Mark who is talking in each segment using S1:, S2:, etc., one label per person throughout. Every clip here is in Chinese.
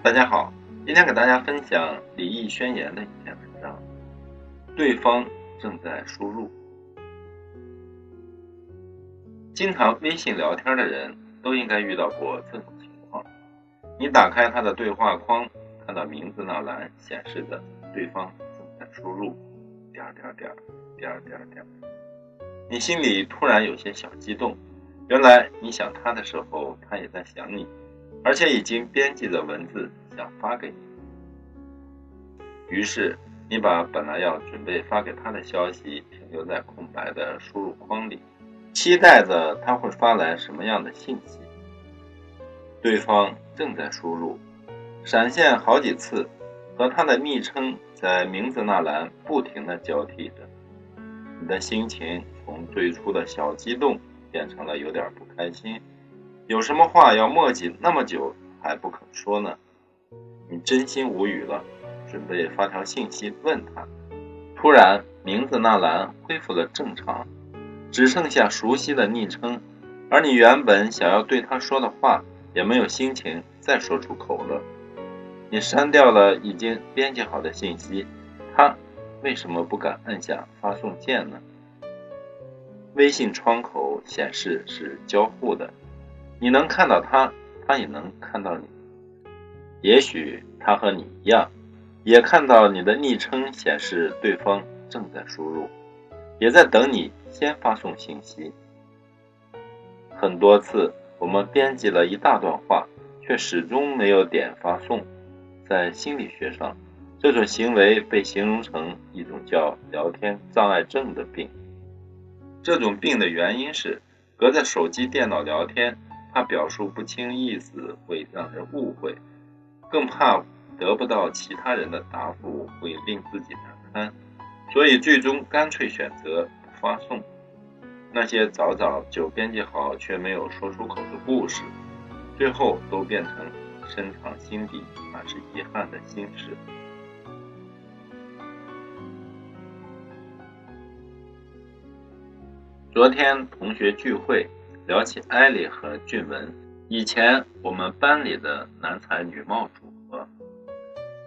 S1: 大家好，今天给大家分享李毅宣言的一篇文章。对方正在输入。经常微信聊天的人都应该遇到过这种情况：你打开他的对话框，看到名字那栏显示的对方正在输入，点点点点点点，你心里突然有些小激动。原来你想他的时候，他也在想你。而且已经编辑的文字想发给你，于是你把本来要准备发给他的消息停留在空白的输入框里，期待着他会发来什么样的信息。对方正在输入，闪现好几次，和他的昵称在名字那栏不停的交替着，你的心情从最初的小激动变成了有点不开心。有什么话要墨迹那么久还不肯说呢？你真心无语了，准备发条信息问他。突然，名字那栏恢复了正常，只剩下熟悉的昵称，而你原本想要对他说的话也没有心情再说出口了。你删掉了已经编辑好的信息，他为什么不敢按下发送键呢？微信窗口显示是交互的。你能看到他，他也能看到你。也许他和你一样，也看到你的昵称显示对方正在输入，也在等你先发送信息。很多次，我们编辑了一大段话，却始终没有点发送。在心理学上，这种行为被形容成一种叫聊天障碍症的病。这种病的原因是隔着手机、电脑聊天。怕表述不清意思会让人误会，更怕得不到其他人的答复会令自己难堪，所以最终干脆选择不发送。那些早早就编辑好却没有说出口的故事，最后都变成深藏心底、满是遗憾的心事。昨天同学聚会。聊起艾莉和俊文，以前我们班里的男才女貌组合，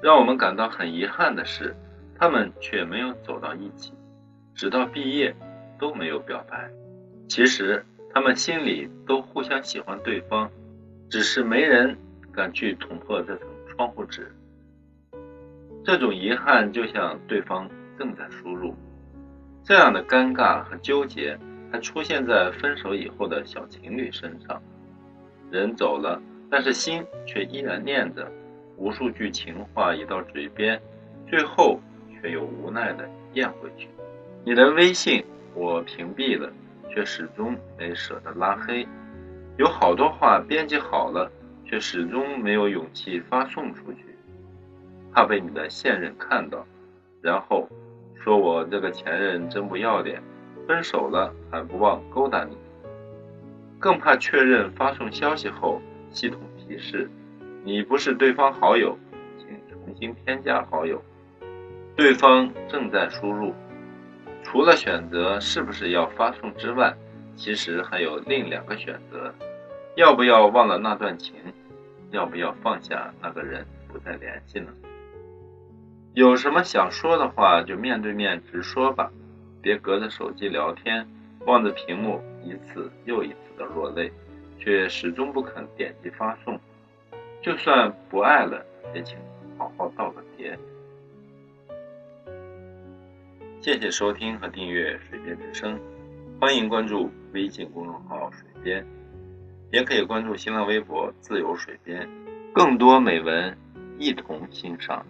S1: 让我们感到很遗憾的是，他们却没有走到一起，直到毕业都没有表白。其实他们心里都互相喜欢对方，只是没人敢去捅破这层窗户纸。这种遗憾就像对方正在输入，这样的尴尬和纠结。还出现在分手以后的小情侣身上，人走了，但是心却依然念着，无数句情话已到嘴边，最后却又无奈的咽回去。你的微信我屏蔽了，却始终没舍得拉黑。有好多话编辑好了，却始终没有勇气发送出去，怕被你的现任看到，然后说我这个前任真不要脸。分手了还不忘勾搭你，更怕确认发送消息后，系统提示你不是对方好友，请重新添加好友。对方正在输入，除了选择是不是要发送之外，其实还有另两个选择：要不要忘了那段情，要不要放下那个人不再联系呢？有什么想说的话，就面对面直说吧。别隔着手机聊天，望着屏幕一次又一次的落泪，却始终不肯点击发送。就算不爱了，也请好好道个别。谢谢收听和订阅水边之声，欢迎关注微信公众号水边，也可以关注新浪微博自由水边，更多美文一同欣赏。